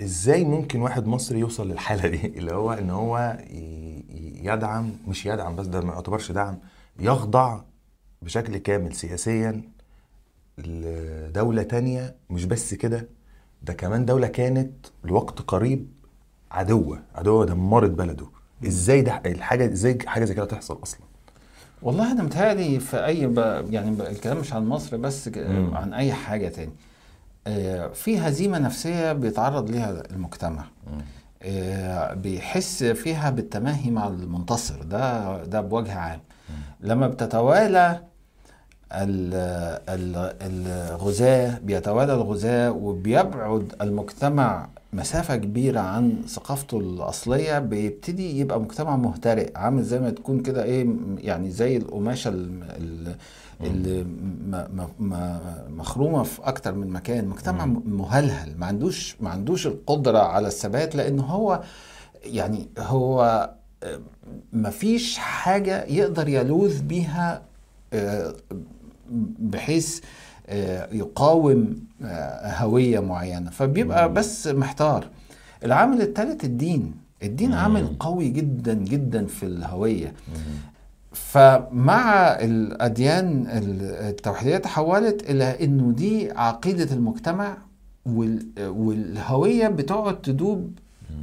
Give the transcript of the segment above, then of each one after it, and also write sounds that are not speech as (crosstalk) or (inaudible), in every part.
إزاي ممكن واحد مصري يوصل للحالة دي؟ (laughs) اللي هو ان هو يدعم مش يدعم بس ده ما يعتبرش دعم يخضع بشكل كامل سياسيا لدولة تانية مش بس كده ده كمان دولة كانت لوقت قريب عدوة عدوة دمرت بلده. إزاي ده الحاجة إزاي حاجة زي كده تحصل أصلا؟ والله أنا متهيألي في أي ب... يعني ب... الكلام مش عن مصر بس ك... عن أي حاجة تاني. في هزيمة نفسية بيتعرض ليها المجتمع. آه، بيحس فيها بالتماهي مع المنتصر. ده ده بوجه عام. لما بتتوالى ال- ال- الغزاة بيتوالى الغزاة وبيبعد المجتمع مسافة كبيرة عن ثقافته الأصلية بيبتدي يبقى مجتمع مهترئ عامل زي ما تكون كده م- يعني زي القماشة ال- ال- اللي م- م- م- مخرومة في أكتر من مكان مجتمع مهلهل ما عندوش ما عندوش القدرة على الثبات لأن هو يعني هو آه، مفيش حاجة يقدر يلوذ بيها آه، بحيث يقاوم آه، هوية معينة. فبيبقى بس محتار. العامل الثالث الدين. الدين عامل قوي جدا جدا في الهوية. فمع الأديان التوحيدية تحولت إلى إنه دي عقيدة المجتمع وال- والهوية بتقعد تدوب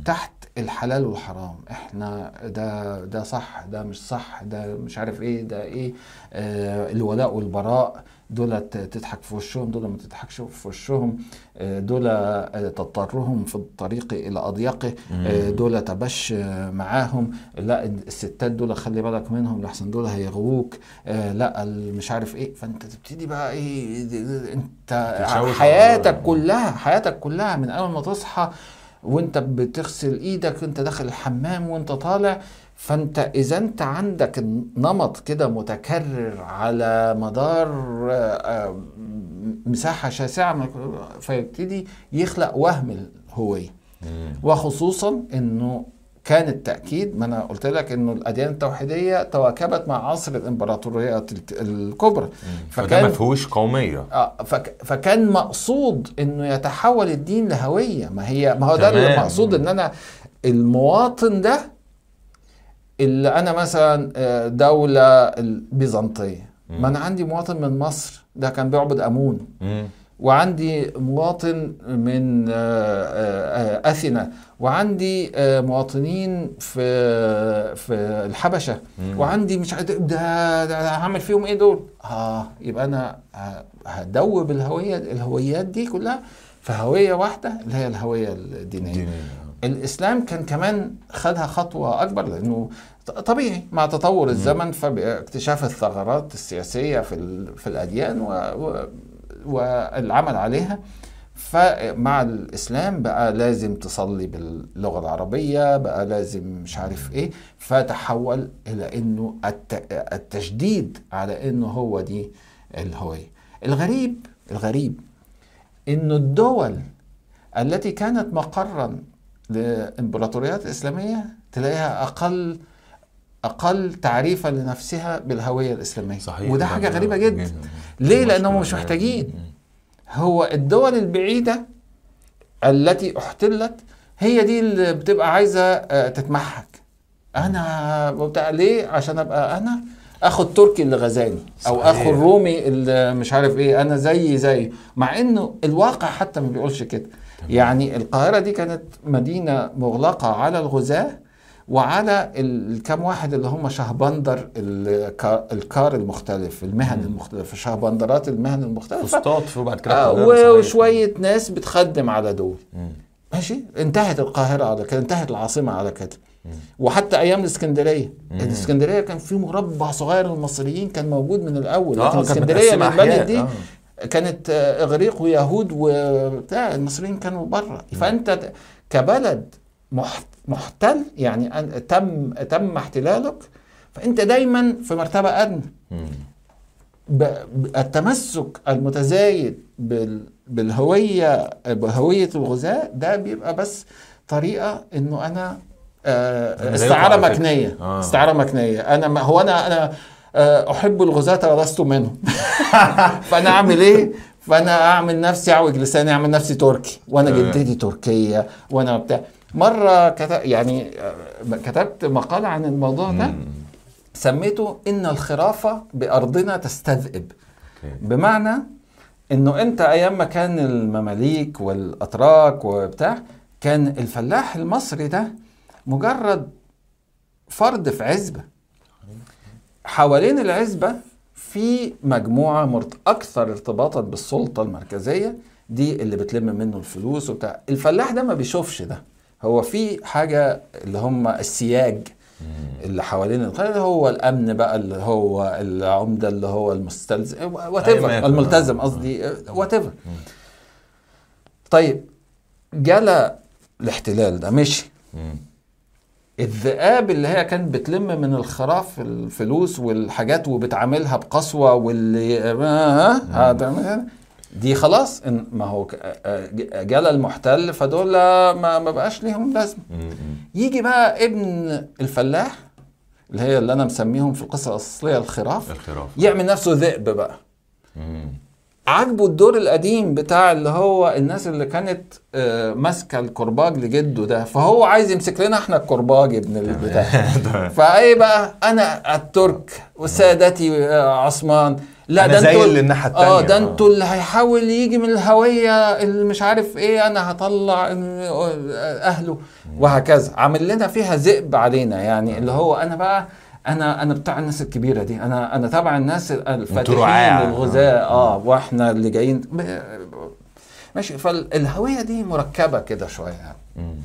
تحت الحلال والحرام. إحنا ده ده صح ده مش صح ده مش عارف إيه ده إيه. آه الولاء والبراء دول تضحك في وشهم دول ما تضحكش في وشهم. آه، دول آه، تضطرهم في الطريق إلى اضيقه آه، دول تبش معاهم. لا الستات دول خلي بالك منهم لحسن دول هيغووك. آه، لا مش عارف إيه. فأنت تبتدي بقى إيه انت حياتك. كلها حياتك كلها من أول ما تصحى وانت بتغسل إيدك وانت داخل الحمام وانت طالع فانت اذا انت عندك نمط كده متكرر على مدار آه، مساحة شاسعة من- فيبتدي يخلق وهم الهوية. وخصوصا إنه كان التأكيد ما أنا قلت لك إنه الأديان التوحيدية تواكبت مع عصر الإمبراطوريات الكبرى. فده ما فيهوش قومية. آه، فك فكان مقصود إنه يتحول الدين لهوية. ما هي ما هو ده. المقصود إن أنا المواطن ده اللي أنا مثلا آه، دولة البيزنطيه ما أنا عندي مواطن من مصر ده كان بيعبد أمون. مم. وعندي مواطن من آه، آه، آه، أثينا. وعندي مواطنين في في الحبشة. وعندي مش عارف ده, ده هعمل فيهم إيه دول؟ آه يبقى أنا هدوب الهويه الهويات دي كلها في هوية واحدة اللي هي الهوية الدينية. دينية. الإسلام كان كمان خدها خطوة أكبر لأنه طبيعي مع تطور الزمن فاكتشاف الثغرات السياسية في في الأديان و والعمل عليها. فمع الإسلام بقى لازم تصلي باللغة العربية بقى لازم مش عارف إيه. فتحول إلى إنه الت- التشديد على إنه هو دي الهوية. الغريب الغريب إنه الدول التي كانت مقرا لامبراطوريات اسلاميه تلاقيها أقل أقل تعريفا لنفسها بالهوية الإسلامية. صحيح وده حاجة غريبة جدا. ليه؟ لأنهم مش محتاجين. هو الدول البعيدة التي احتلت هي دي اللي بتبقى عايزة آه، تتمحك. أنا بتاع ليه؟ عشان أبقى أنا اخو التركي اللي غزاني أو. اخو الرومي اللي مش عارف إيه أنا زي زي. مع إنه الواقع حتى ما بيقولش كده. يعني القاهرة دي كانت مدينة مغلقة على الغزاة وعلى الكام واحد اللي هم شهبندر الكا- الكار المختلف المهن المختلفة شهبندرات المهن المختلفة. فسطاط وبعد كده آه. وشوية ناس بتخدم على دول. مم. ماشي؟ انتهت القاهرة على كده انتهت العاصمة على كده. وحتى أيام الإسكندرية. الإسكندرية كان في مربع صغير للمصريين كان موجود من الأول. آه، لكن الاسكندريه من أحياء، دي آه. كانت آه، إغريق ويهود وبتاع المصريين كانوا بره فأنت كبلد محتل يعني أن- تم تم احتلالك فأنت دايما في مرتبة أدنى. التمسك المتزايد بال- بالهوية بهوية الغزاة ده بيبقى بس طريقة إنه أنا آه، استعارة. مكنية. آه. استعارة مكنية. أنا ما- هو أنا أنا آه، أحب الغزاة ولست منهم. (laughs) فأنا أعمل إيه؟ فأنا أعمل نفسي أعوج لساني أعمل نفسي تركي. وأنا. جدتي تركية وأنا بتاع. مرة كتب يعني آه، كتبت مقاله عن الموضوع ده. سميته إن الخرافة بأرضنا تستذئب. بمعنى إنه أنت أيام ما كان المماليك والأتراك وبتاع كان الفلاح المصري ده مجرد فرد في عزبة. حوالين العزبة في مجموعة مرت... أكثر ارتباطا بالسلطة المركزية دي اللي بتلم منه الفلوس وبتاع. الفلاح ده ما بيشوفش ده. هو في حاجة اللي هم السياج اللي حوالين القرية اللي هو الأمن بقى اللي هو العمدة اللي هو المستلزم what. الملتزم قصدي whatever طيب جالى الاحتلال ده مشي. الذئاب اللي هي كانت بتلم من الخراف الفلوس والحاجات وبتعاملها بقسوة واللي آه دي خلاص إن- ما هو جالى المحتل فدول ما ما بقاش ليهم لازمة. يجي بقى ابن الفلاح اللي هي اللي أنا مسميهم في القصة الأصلية الخراف الخراف. يعمل نفسه ذئب بقى. مم. عاجبه الدور القديم بتاع اللي هو الناس اللي كانت آه، ماسكة الكرباج لجده ده. فهو عايز يمسك لنا إحنا الكرباج ابن البتاع. (laughs) فإيه بقى؟ أنا الترك وسادتي آه، عثمان. لا ده أنتوا اللي الناحية آه التانية، ده. أنتوا اللي هيحاول يجي من الهوية اللي مش عارف إيه أنا هطلع أهله وهكذا عامل لنا فيها ذئب علينا يعني اللي هو أنا بقى أنا أنا بتاع الناس الكبيرة دي أنا أنا تبع الناس الفاتحين. الغزاة آه وإحنا اللي جايين ماشي فالهوية دي مركبة كده شوية يعني.